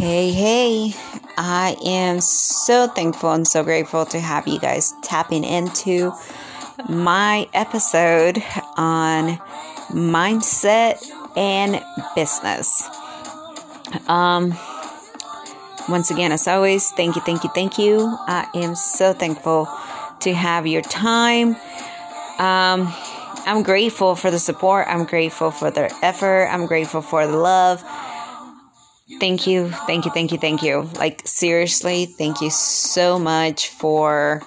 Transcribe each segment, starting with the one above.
Hey, hey, I am so thankful and so grateful to have you guys tapping into my episode on mindset and business. Um, once again, as always, thank you, thank you, thank you. I am so thankful to have your time. Um, I'm grateful for the support. I'm grateful for the effort. I'm grateful for the love. Thank you, thank you, thank you, thank you. Like, seriously, thank you so much for,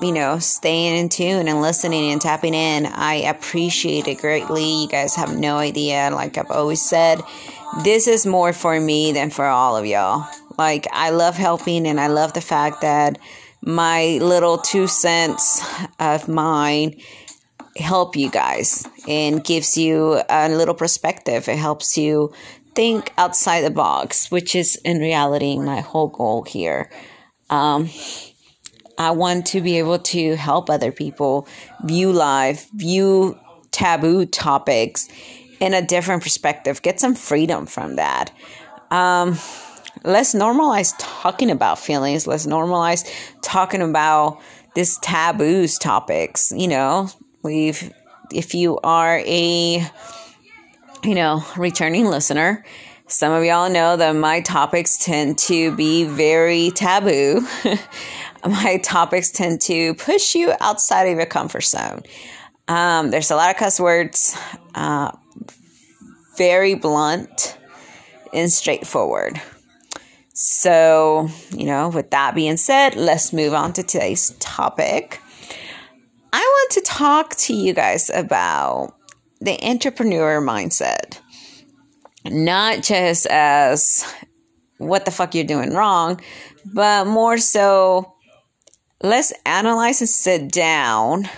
you know, staying in tune and listening and tapping in. I appreciate it greatly. You guys have no idea. Like I've always said, this is more for me than for all of y'all. Like, I love helping and I love the fact that my little two cents of mine help you guys and gives you a little perspective. It helps you think outside the box, which is in reality my whole goal here. Um, I want to be able to help other people view life, view taboo topics in a different perspective, get some freedom from that. Um, let's normalize talking about feelings. Let's normalize talking about this taboos topics. You know, we've, if you are a, you know, returning listener, some of y'all know that my topics tend to be very taboo. my topics tend to push you outside of your comfort zone. Um, there's a lot of cuss words, uh, very blunt and straightforward. So, you know, with that being said, let's move on to today's topic. I want to talk to you guys about the entrepreneur mindset. Not just as what the fuck you're doing wrong, but more so let's analyze and sit down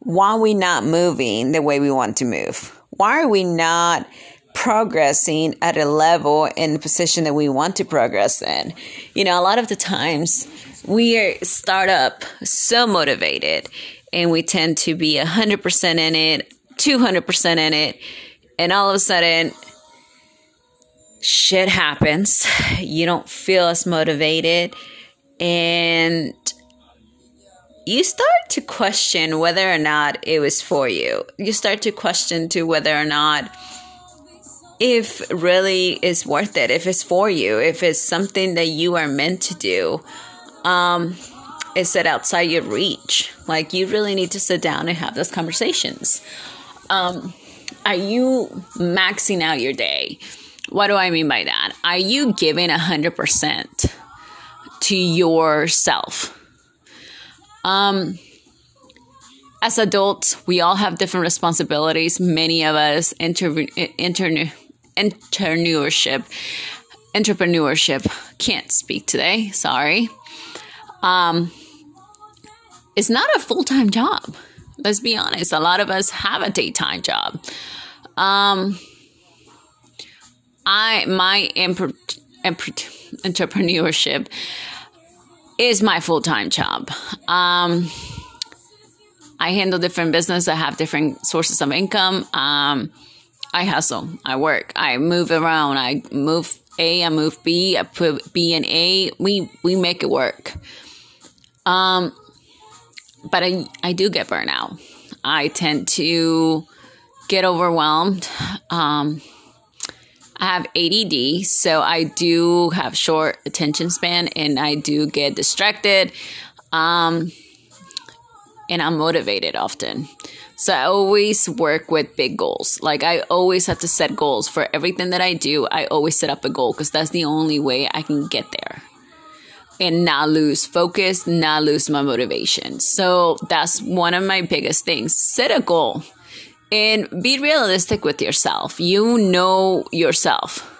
why are we not moving the way we want to move? Why are we not progressing at a level in the position that we want to progress in? You know, a lot of the times we are start up so motivated and we tend to be 100% in it 200% in it, and all of a sudden, shit happens. You don't feel as motivated, and you start to question whether or not it was for you. You start to question to whether or not if really is worth it, if it's for you, if it's something that you are meant to do. Um, is it outside your reach? Like you really need to sit down and have those conversations. Um, are you maxing out your day? What do I mean by that? Are you giving 100% to yourself? Um, as adults, we all have different responsibilities. Many of us, inter- inter- entrepreneurship, entrepreneurship, can't speak today, sorry. Um, it's not a full time job let's be honest a lot of us have a daytime job. Um i my imp- imp- entrepreneurship is my full-time job. Um i handle different business i have different sources of income. Um i hustle i work i move around i move a i move b i put b and a. We we make it work. Um but I, I do get burnout. I tend to get overwhelmed. Um, I have ADD, so I do have short attention span and I do get distracted. Um, and I'm motivated often. So I always work with big goals. Like I always have to set goals for everything that I do. I always set up a goal because that's the only way I can get there and not lose focus, not lose my motivation. So that's one of my biggest things. Set a goal and be realistic with yourself. You know yourself.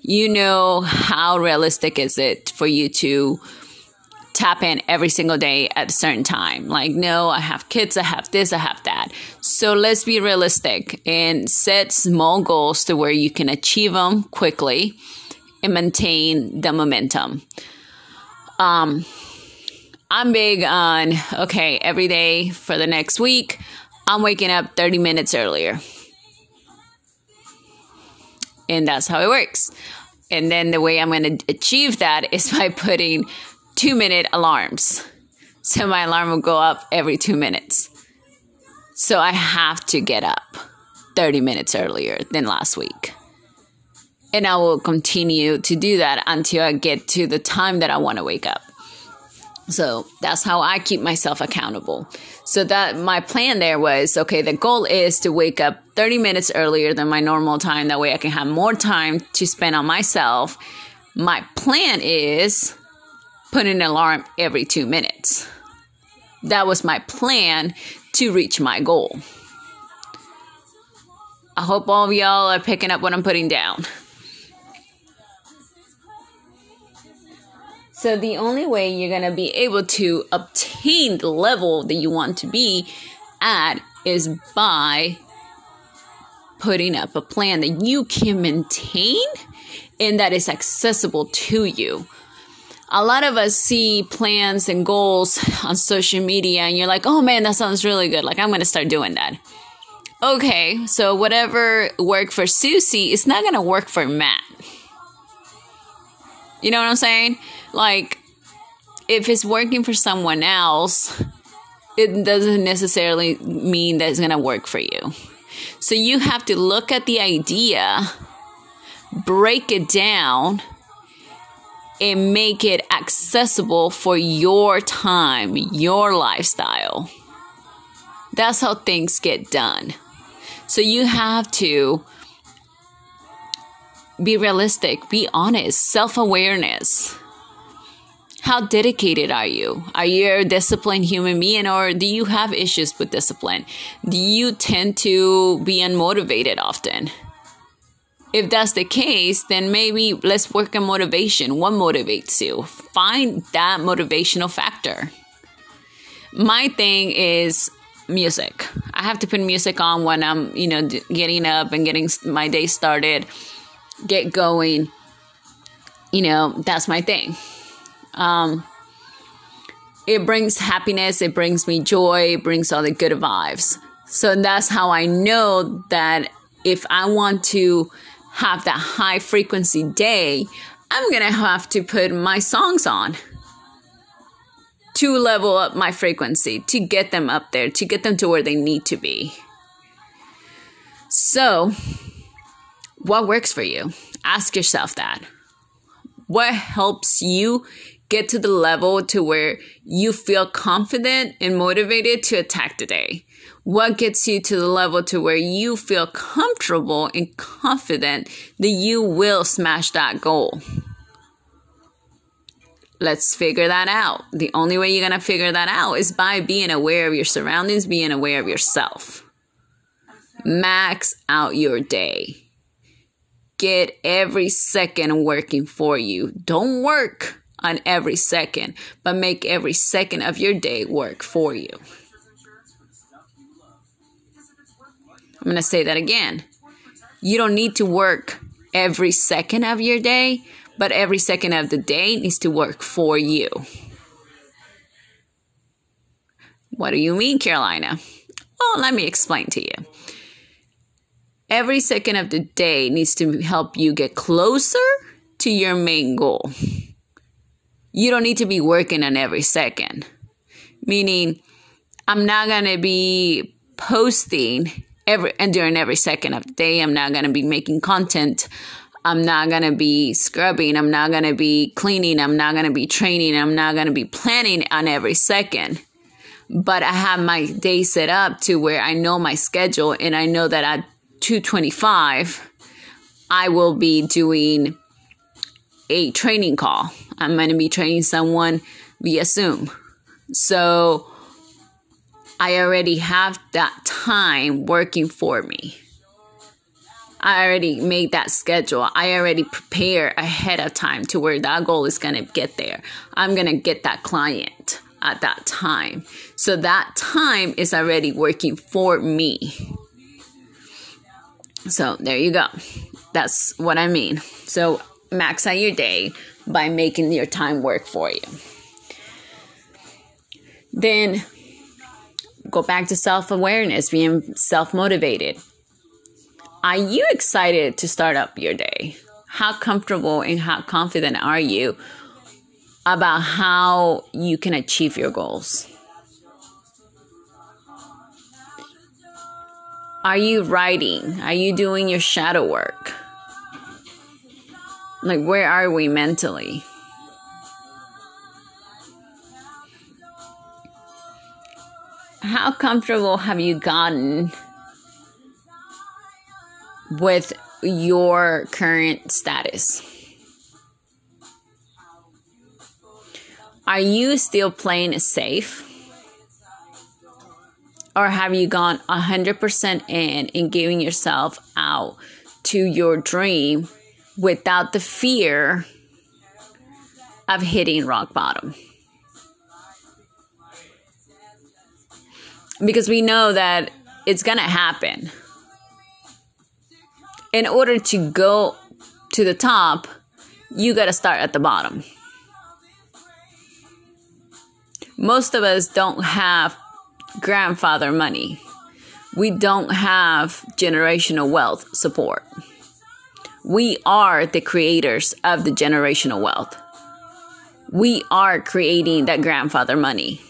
You know how realistic is it for you to tap in every single day at a certain time. Like, no, I have kids, I have this, I have that. So let's be realistic and set small goals to where you can achieve them quickly and maintain the momentum. Um, I'm big on, okay, every day for the next week, I'm waking up 30 minutes earlier. And that's how it works. And then the way I'm going to achieve that is by putting two minute alarms. So my alarm will go up every two minutes. So I have to get up 30 minutes earlier than last week. And I will continue to do that until I get to the time that I want to wake up. So that's how I keep myself accountable. So that my plan there was okay, the goal is to wake up 30 minutes earlier than my normal time. That way I can have more time to spend on myself. My plan is putting an alarm every two minutes. That was my plan to reach my goal. I hope all of y'all are picking up what I'm putting down. So the only way you're going to be able to obtain the level that you want to be at is by putting up a plan that you can maintain and that is accessible to you. A lot of us see plans and goals on social media and you're like, "Oh man, that sounds really good. Like I'm going to start doing that." Okay, so whatever worked for Susie is not going to work for Matt. You know what I'm saying? Like, if it's working for someone else, it doesn't necessarily mean that it's going to work for you. So you have to look at the idea, break it down, and make it accessible for your time, your lifestyle. That's how things get done. So you have to be realistic, be honest, self awareness. How dedicated are you? Are you a disciplined human being or do you have issues with discipline? Do you tend to be unmotivated often? If that's the case, then maybe let's work on motivation. What motivates you? Find that motivational factor. My thing is music. I have to put music on when I'm, you know, getting up and getting my day started get going, you know, that's my thing. Um, it brings happiness, it brings me joy, it brings all the good vibes. So that's how I know that if I want to have that high frequency day, I'm gonna have to put my songs on to level up my frequency, to get them up there, to get them to where they need to be. So, what works for you? Ask yourself that. What helps you get to the level to where you feel confident and motivated to attack the day? What gets you to the level to where you feel comfortable and confident that you will smash that goal? Let's figure that out. The only way you're going to figure that out is by being aware of your surroundings, being aware of yourself. Max out your day get every second working for you. Don't work on every second, but make every second of your day work for you. I'm going to say that again. You don't need to work every second of your day, but every second of the day needs to work for you. What do you mean, Carolina? Well, let me explain to you every second of the day needs to help you get closer to your main goal. You don't need to be working on every second. Meaning, I'm not going to be posting every and during every second of the day. I'm not going to be making content. I'm not going to be scrubbing. I'm not going to be cleaning. I'm not going to be training. I'm not going to be planning on every second. But I have my day set up to where I know my schedule and I know that at 225, I will be doing a training call. I'm going to be training someone via Zoom. So I already have that time working for me. I already made that schedule. I already prepare ahead of time to where that goal is going to get there. I'm going to get that client at that time. So that time is already working for me. So there you go. That's what I mean. So max out your day by making your time work for you. Then go back to self awareness, being self motivated. Are you excited to start up your day? How comfortable and how confident are you about how you can achieve your goals? Are you writing? Are you doing your shadow work? Like, where are we mentally? How comfortable have you gotten with your current status? Are you still playing it safe? Or have you gone 100% in in giving yourself out to your dream without the fear of hitting rock bottom? Because we know that it's going to happen in order to go to the top, you got to start at the bottom. Most of us don't have grandfather money. We don't have generational wealth support. We are the creators of the generational wealth. We are creating that grandfather money.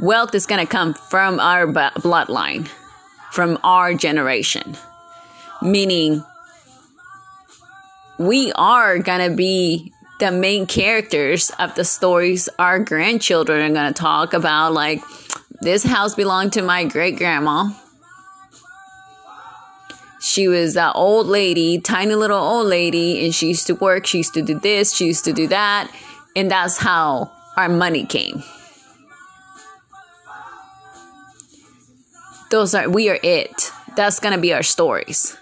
Wealth is going to come from our bloodline, from our generation meaning we are going to be the main characters of the stories our grandchildren are going to talk about like this house belonged to my great grandma she was that old lady tiny little old lady and she used to work she used to do this she used to do that and that's how our money came. Those are we are it. That's going to be our stories.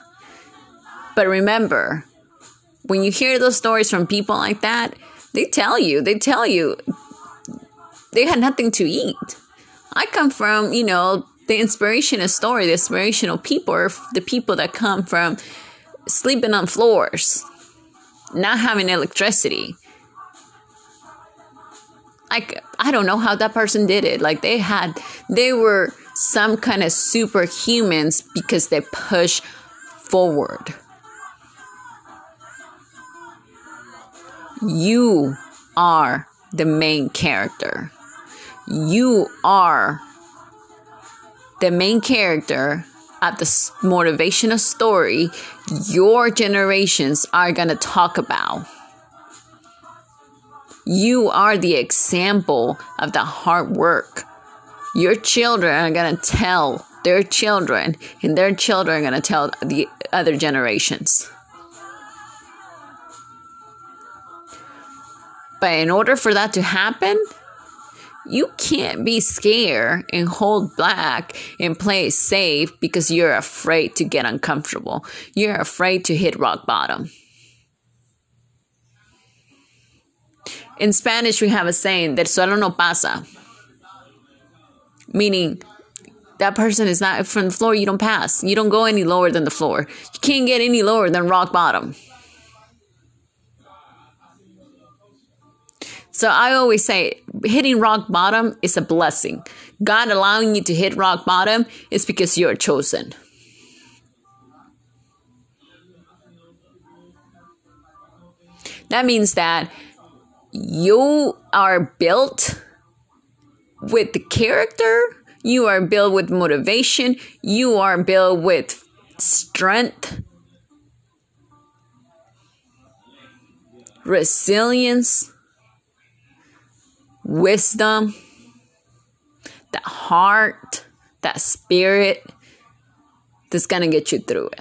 But remember, when you hear those stories from people like that, they tell you, they tell you they had nothing to eat. I come from, you know, the inspirational story, the inspirational people are the people that come from sleeping on floors, not having electricity. Like, I don't know how that person did it. Like, they had, they were some kind of superhumans because they push forward. You are the main character. You are the main character of the motivational story your generations are going to talk about. You are the example of the hard work. Your children are going to tell their children, and their children are going to tell the other generations. But in order for that to happen, you can't be scared and hold back and play safe because you're afraid to get uncomfortable. You're afraid to hit rock bottom. In Spanish, we have a saying, that suelo no pasa. Meaning, that person is not from the floor, you don't pass. You don't go any lower than the floor. You can't get any lower than rock bottom. So I always say hitting rock bottom is a blessing. God allowing you to hit rock bottom is because you're chosen. That means that you are built with the character, you are built with motivation, you are built with strength, resilience wisdom, that heart, that spirit that's going to get you through it.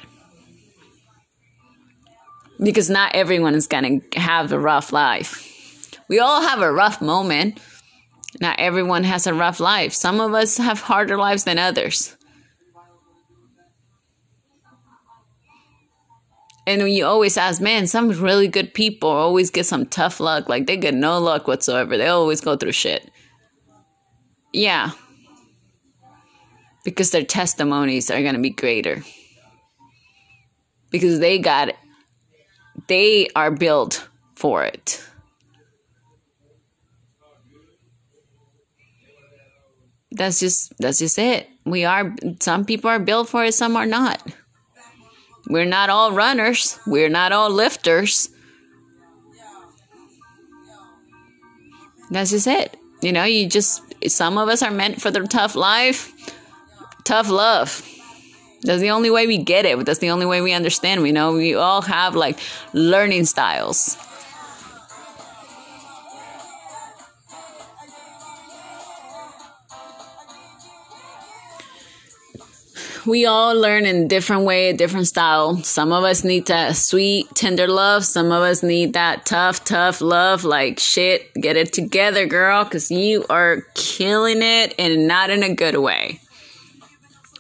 Because not everyone is going to have a rough life. We all have a rough moment. Not everyone has a rough life. Some of us have harder lives than others. And you always ask, man, some really good people always get some tough luck. Like they get no luck whatsoever. They always go through shit. Yeah. Because their testimonies are going to be greater. Because they got it. They are built for it. That's just that's just it. We are some people are built for it, some are not We're not all runners, we're not all lifters. That's just it. You know, you just, some of us are meant for the tough life, tough love. That's the only way we get it. That's the only way we understand. We know we all have like learning styles. We all learn in different way, different style. Some of us need that sweet, tender love. Some of us need that tough, tough love. Like shit, get it together, girl, because you are killing it and not in a good way.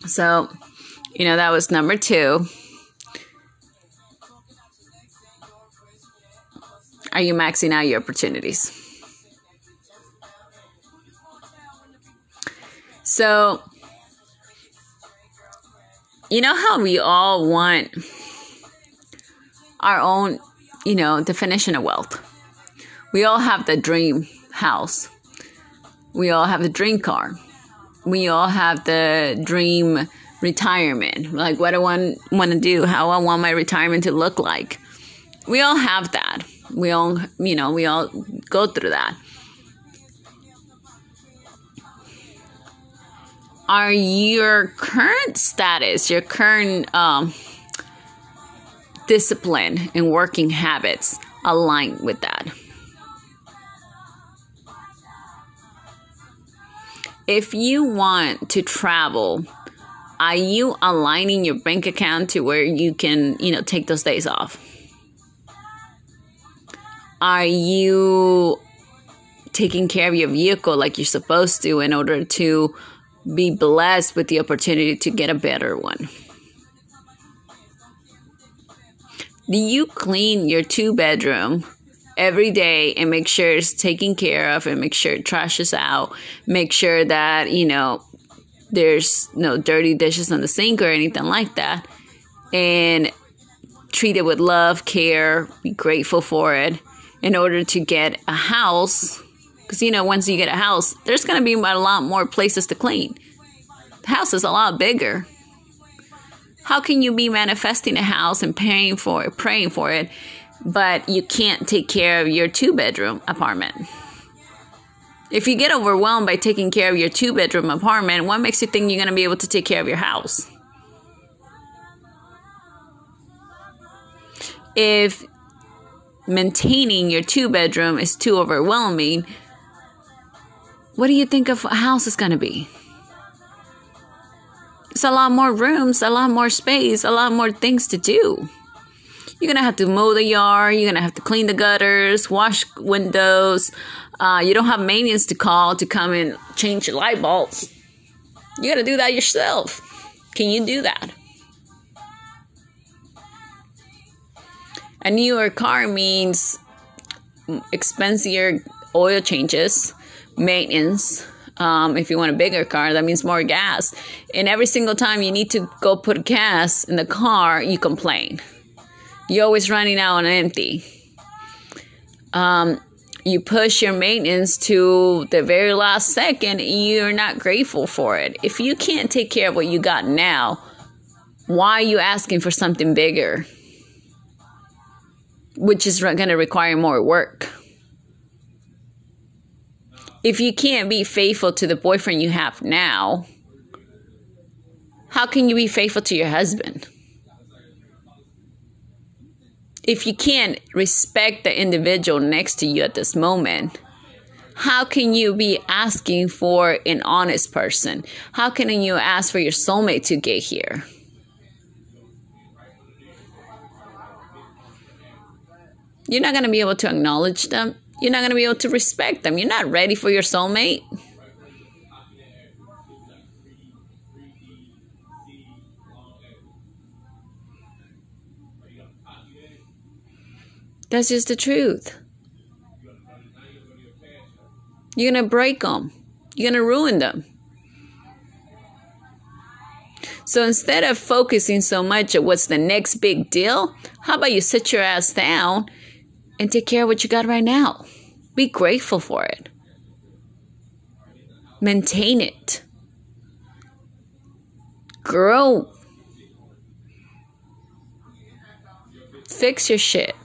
So, you know, that was number two. Are you maxing out your opportunities? So, you know how we all want our own, you know, definition of wealth. We all have the dream house. We all have the dream car. We all have the dream retirement. Like what I want want to do, how I want my retirement to look like. We all have that. We all, you know, we all go through that. Are your current status, your current um, discipline and working habits aligned with that? If you want to travel, are you aligning your bank account to where you can, you know, take those days off? Are you taking care of your vehicle like you're supposed to in order to be blessed with the opportunity to get a better one. Do you clean your two bedroom every day and make sure it's taken care of and make sure trash is out? Make sure that, you know, there's no dirty dishes on the sink or anything like that. And treat it with love, care, be grateful for it in order to get a house because, you know, once you get a house, there's going to be a lot more places to clean. The house is a lot bigger. How can you be manifesting a house and paying for it, praying for it, but you can't take care of your two bedroom apartment? If you get overwhelmed by taking care of your two bedroom apartment, what makes you think you're going to be able to take care of your house? If maintaining your two bedroom is too overwhelming, what do you think a house is going to be? It's a lot more rooms, a lot more space, a lot more things to do. You're going to have to mow the yard, you're going to have to clean the gutters, wash windows. Uh, you don't have maintenance to call to come and change your light bulbs. You got to do that yourself. Can you do that? A newer car means expensive oil changes, maintenance. Um, if you want a bigger car, that means more gas. And every single time you need to go put gas in the car, you complain. You're always running out on empty. Um, you push your maintenance to the very last second, you're not grateful for it. If you can't take care of what you got now, why are you asking for something bigger? Which is going to require more work if you can't be faithful to the boyfriend you have now, how can you be faithful to your husband? If you can't respect the individual next to you at this moment, how can you be asking for an honest person? How can you ask for your soulmate to get here? You're not going to be able to acknowledge them you're not going to be able to respect them. You're not ready for your soulmate. That's just the truth. You're going to break them, you're going to ruin them. So instead of focusing so much at what's the next big deal, how about you sit your ass down and take care of what you got right now. Be grateful for it. Maintain it. Grow. Fix your shit.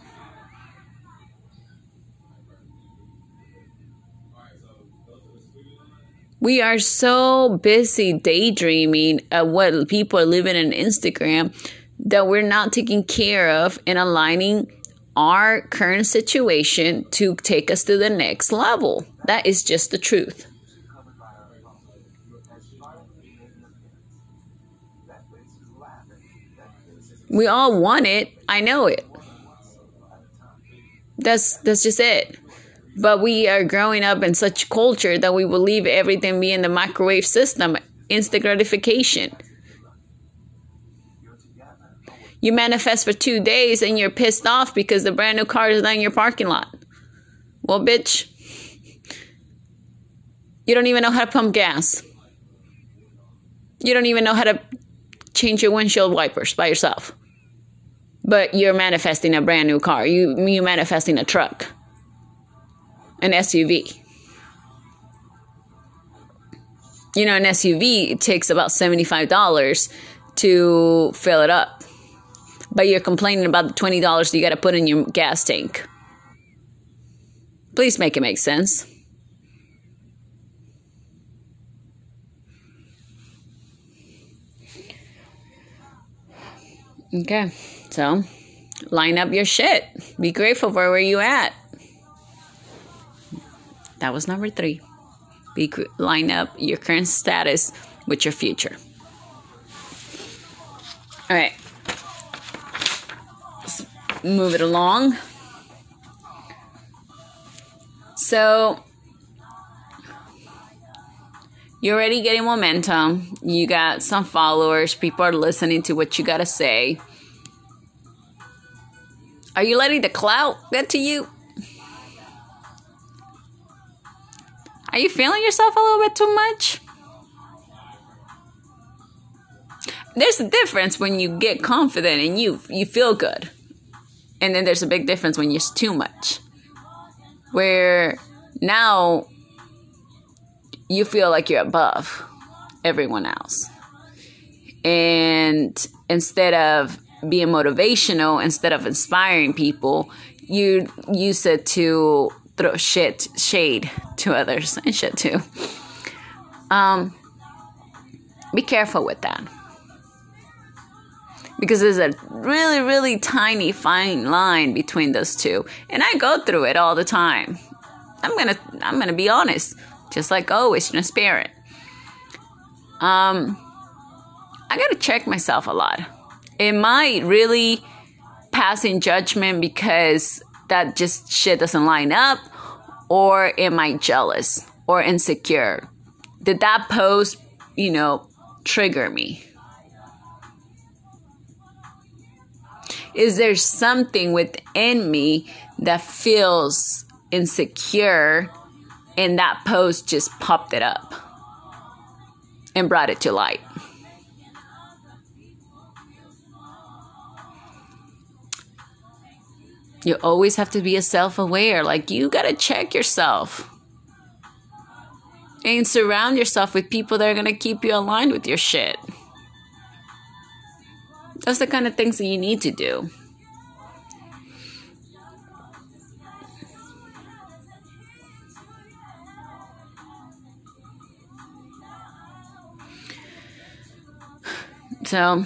We are so busy daydreaming of what people are living in Instagram that we're not taking care of and aligning our current situation to take us to the next level. That is just the truth. We all want it. I know it. That's that's just it. But we are growing up in such culture that we believe everything be in the microwave system, instant gratification. You manifest for two days and you're pissed off because the brand new car is not in your parking lot. Well, bitch, you don't even know how to pump gas. You don't even know how to change your windshield wipers by yourself. But you're manifesting a brand new car. You you manifesting a truck an SUV. You know, an SUV takes about $75 to fill it up. But you're complaining about the $20 you got to put in your gas tank. Please make it make sense. Okay, so line up your shit. Be grateful for where you at. That was number three. Be line up your current status with your future. All right. Let's move it along. So you're already getting momentum. You got some followers. People are listening to what you got to say. Are you letting the clout get to you? Are you feeling yourself a little bit too much? There's a difference when you get confident and you you feel good. And then there's a big difference when you're too much. Where now you feel like you're above everyone else. And instead of being motivational, instead of inspiring people, you use it to throw shit shade to others and shit too. Um, be careful with that because there's a really really tiny fine line between those two and i go through it all the time i'm gonna i'm gonna be honest just like always transparent um i gotta check myself a lot am i really passing judgment because that just shit doesn't line up? Or am I jealous or insecure? Did that post, you know, trigger me? Is there something within me that feels insecure and that post just popped it up and brought it to light? You always have to be a self aware. Like, you got to check yourself and surround yourself with people that are going to keep you aligned with your shit. That's the kind of things that you need to do. So,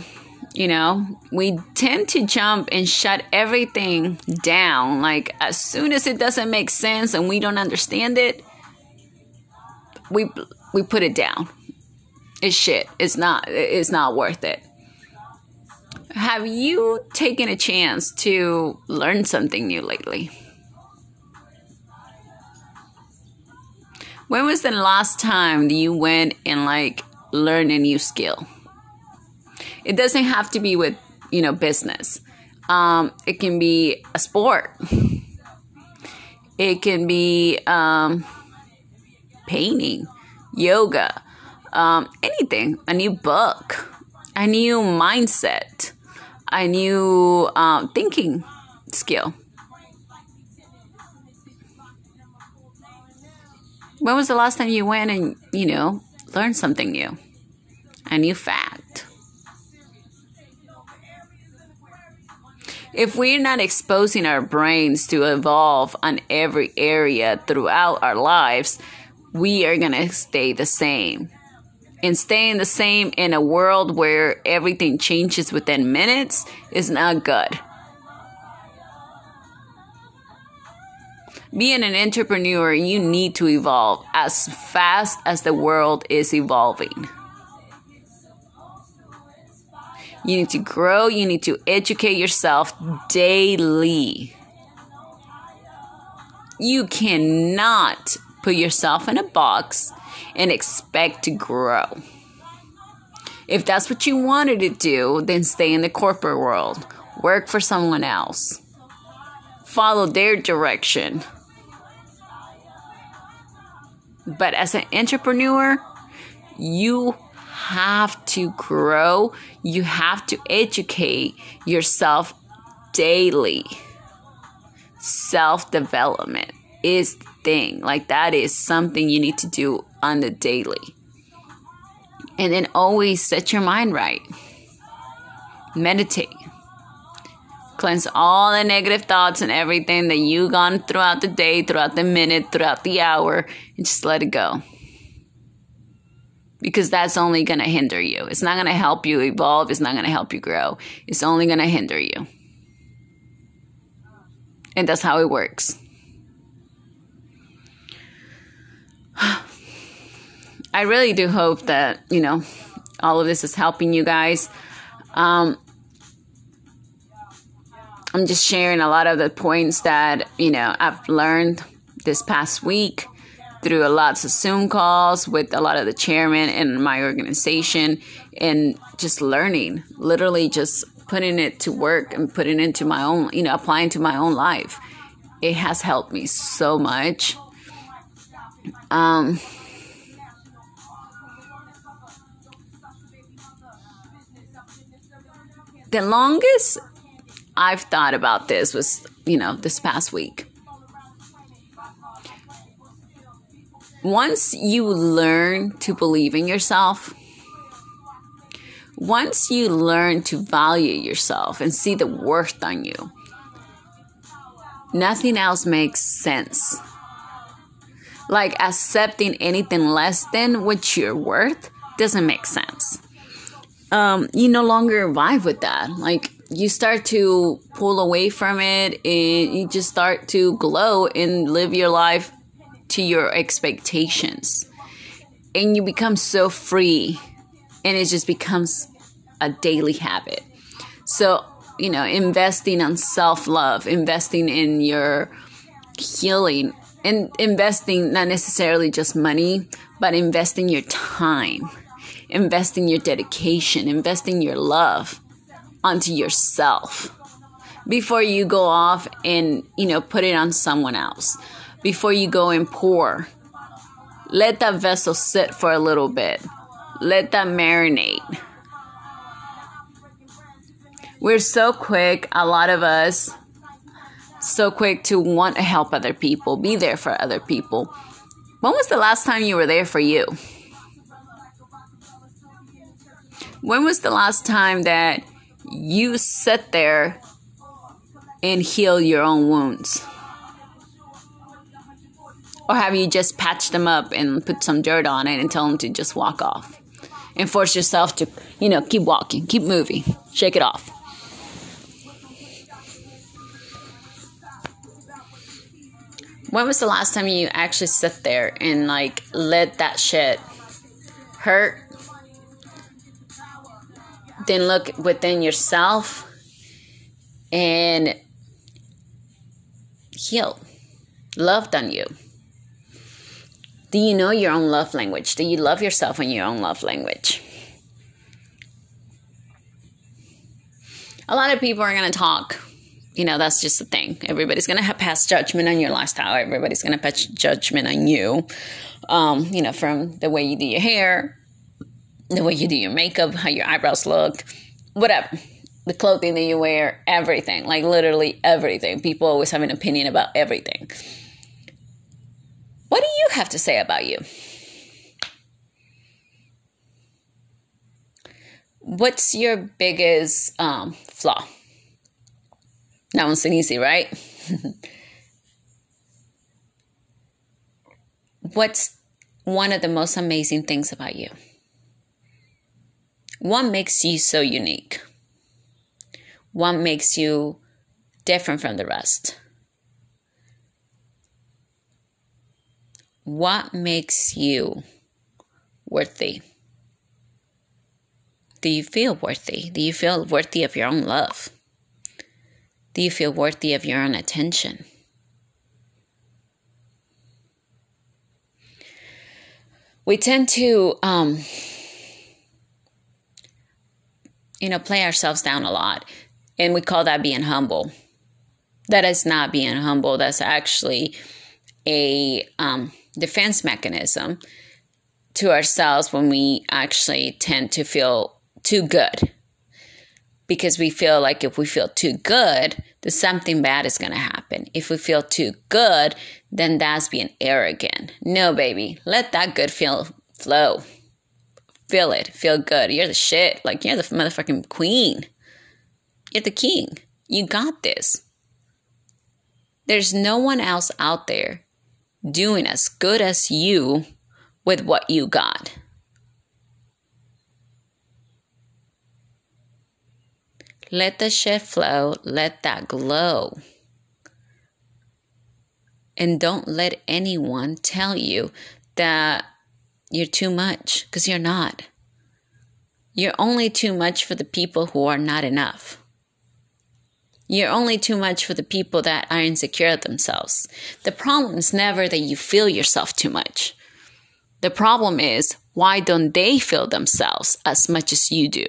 you know, we tend to jump and shut everything down. Like, as soon as it doesn't make sense and we don't understand it, we we put it down. It's shit. It's not it's not worth it. Have you taken a chance to learn something new lately? When was the last time you went and like learned a new skill? It doesn't have to be with, you know, business. Um, it can be a sport. It can be um, painting, yoga, um, anything, a new book, a new mindset, a new um, thinking skill. When was the last time you went and, you know, learned something new? A new fact? If we're not exposing our brains to evolve on every area throughout our lives, we are going to stay the same. And staying the same in a world where everything changes within minutes is not good. Being an entrepreneur, you need to evolve as fast as the world is evolving. You need to grow, you need to educate yourself daily. You cannot put yourself in a box and expect to grow. If that's what you wanted to do, then stay in the corporate world. Work for someone else. Follow their direction. But as an entrepreneur, you have to grow, you have to educate yourself daily. Self development is the thing. Like that is something you need to do on the daily. And then always set your mind right. Meditate. Cleanse all the negative thoughts and everything that you've gone throughout the day, throughout the minute, throughout the hour, and just let it go. Because that's only going to hinder you. It's not going to help you evolve. It's not going to help you grow. It's only going to hinder you. And that's how it works. I really do hope that, you know, all of this is helping you guys. Um, I'm just sharing a lot of the points that, you know, I've learned this past week through a lots of Zoom calls with a lot of the chairman in my organization and just learning, literally just putting it to work and putting into my own, you know, applying to my own life. It has helped me so much. Um, the longest I've thought about this was, you know, this past week. Once you learn to believe in yourself, once you learn to value yourself and see the worth on you, nothing else makes sense. Like accepting anything less than what you're worth doesn't make sense. Um, you no longer vibe with that. Like you start to pull away from it and you just start to glow and live your life to your expectations. And you become so free and it just becomes a daily habit. So, you know, investing on self love, investing in your healing, and investing not necessarily just money, but investing your time, investing your dedication, investing your love onto yourself before you go off and, you know, put it on someone else. Before you go and pour. Let that vessel sit for a little bit. Let that marinate. We're so quick, a lot of us, so quick to want to help other people, be there for other people. When was the last time you were there for you? When was the last time that you sit there and heal your own wounds? Or have you just patched them up and put some dirt on it and tell them to just walk off? And force yourself to, you know, keep walking, keep moving, shake it off. When was the last time you actually sit there and like let that shit hurt then look within yourself and heal, loved on you. Do you know your own love language? Do you love yourself in your own love language? A lot of people are going to talk. You know, that's just the thing. Everybody's going to pass judgment on your lifestyle. Everybody's going to pass judgment on you. Um, you know, from the way you do your hair, the way you do your makeup, how your eyebrows look, whatever. The clothing that you wear, everything. Like literally everything. People always have an opinion about everything. What do you have to say about you? What's your biggest um, flaw? That one's an easy, right? What's one of the most amazing things about you? What makes you so unique? What makes you different from the rest? What makes you worthy? Do you feel worthy? Do you feel worthy of your own love? Do you feel worthy of your own attention? We tend to, um, you know, play ourselves down a lot, and we call that being humble. That is not being humble. That's actually a um, defense mechanism to ourselves when we actually tend to feel too good. Because we feel like if we feel too good, then something bad is going to happen. If we feel too good, then that's being arrogant. No, baby, let that good feel flow. Feel it. Feel good. You're the shit. Like, you're the motherfucking queen. You're the king. You got this. There's no one else out there doing as good as you with what you got. Let the shit flow, let that glow. And don't let anyone tell you that you're too much, because you're not. You're only too much for the people who are not enough. You're only too much for the people that are insecure of themselves. The problem is never that you feel yourself too much. The problem is, why don't they feel themselves as much as you do?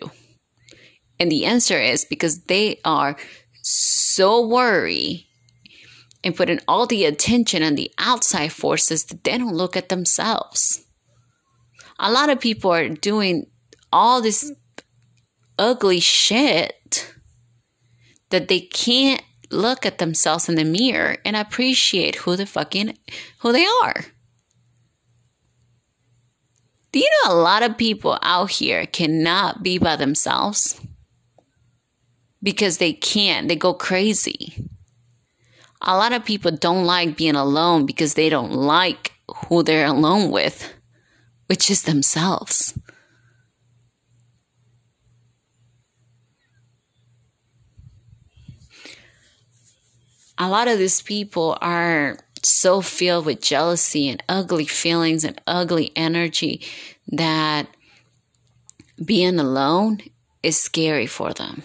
And the answer is because they are so worried and putting all the attention on the outside forces that they don't look at themselves. A lot of people are doing all this ugly shit that they can't look at themselves in the mirror and appreciate who the fucking who they are. Do you know a lot of people out here cannot be by themselves? Because they can't, they go crazy. A lot of people don't like being alone because they don't like who they're alone with, which is themselves. a lot of these people are so filled with jealousy and ugly feelings and ugly energy that being alone is scary for them.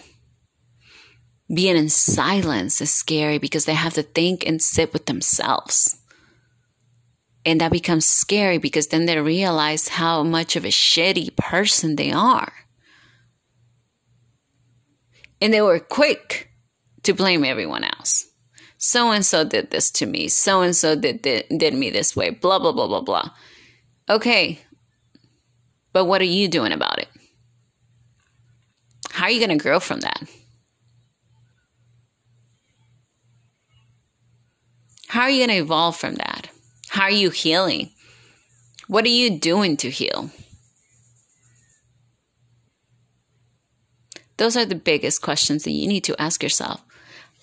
Being in silence is scary because they have to think and sit with themselves. And that becomes scary because then they realize how much of a shitty person they are. And they were quick to blame everyone else so and so did this to me, so and so did, did did me this way, blah blah blah blah blah. Okay. But what are you doing about it? How are you going to grow from that? How are you going to evolve from that? How are you healing? What are you doing to heal? Those are the biggest questions that you need to ask yourself.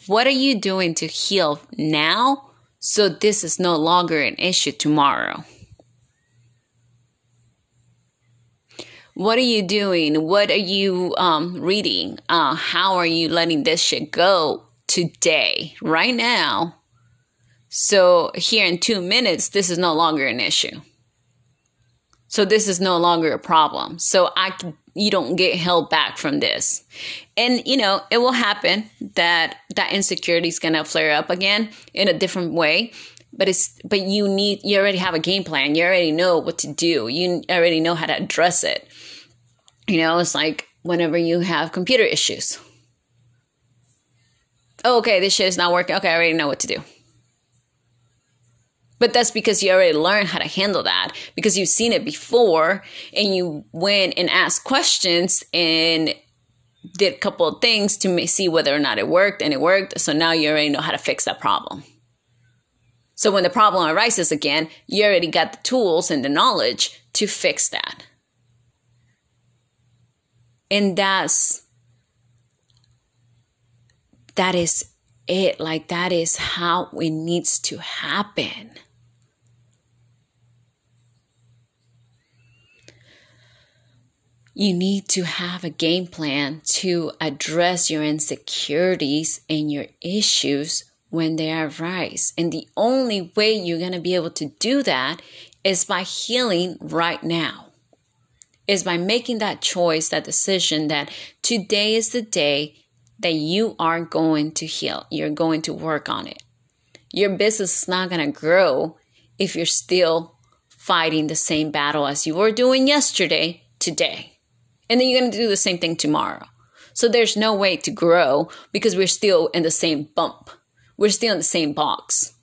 What are you doing to heal now so this is no longer an issue tomorrow? What are you doing? What are you um, reading? Uh, how are you letting this shit go today, right now? So, here in two minutes, this is no longer an issue. So, this is no longer a problem. So, I you don't get held back from this. And you know it will happen that that insecurity is going to flare up again in a different way but it's but you need you already have a game plan. You already know what to do. You already know how to address it. You know it's like whenever you have computer issues. Oh, okay this shit is not working. Okay i already know what to do but that's because you already learned how to handle that because you've seen it before and you went and asked questions and did a couple of things to see whether or not it worked and it worked. So now you already know how to fix that problem. So when the problem arises again, you already got the tools and the knowledge to fix that. And that's that is it like that is how it needs to happen. You need to have a game plan to address your insecurities and your issues when they arise. And the only way you're going to be able to do that is by healing right now. Is by making that choice, that decision that today is the day that you are going to heal. You're going to work on it. Your business is not going to grow if you're still fighting the same battle as you were doing yesterday, today. And then you're going to do the same thing tomorrow. So there's no way to grow because we're still in the same bump. We're still in the same box.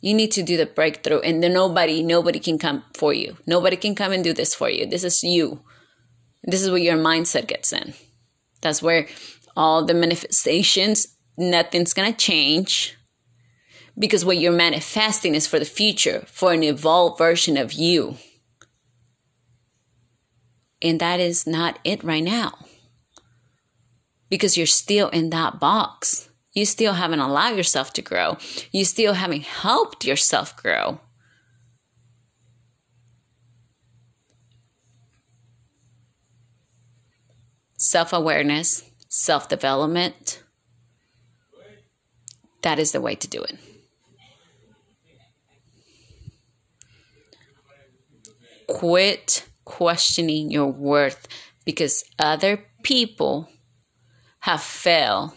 You need to do the breakthrough and then nobody nobody can come for you. Nobody can come and do this for you. This is you. This is where your mindset gets in. That's where all the manifestations, nothing's going to change because what you're manifesting is for the future, for an evolved version of you. And that is not it right now because you're still in that box. You still haven't allowed yourself to grow. You still haven't helped yourself grow. self awareness, self development. That is the way to do it. Quit questioning your worth because other people have failed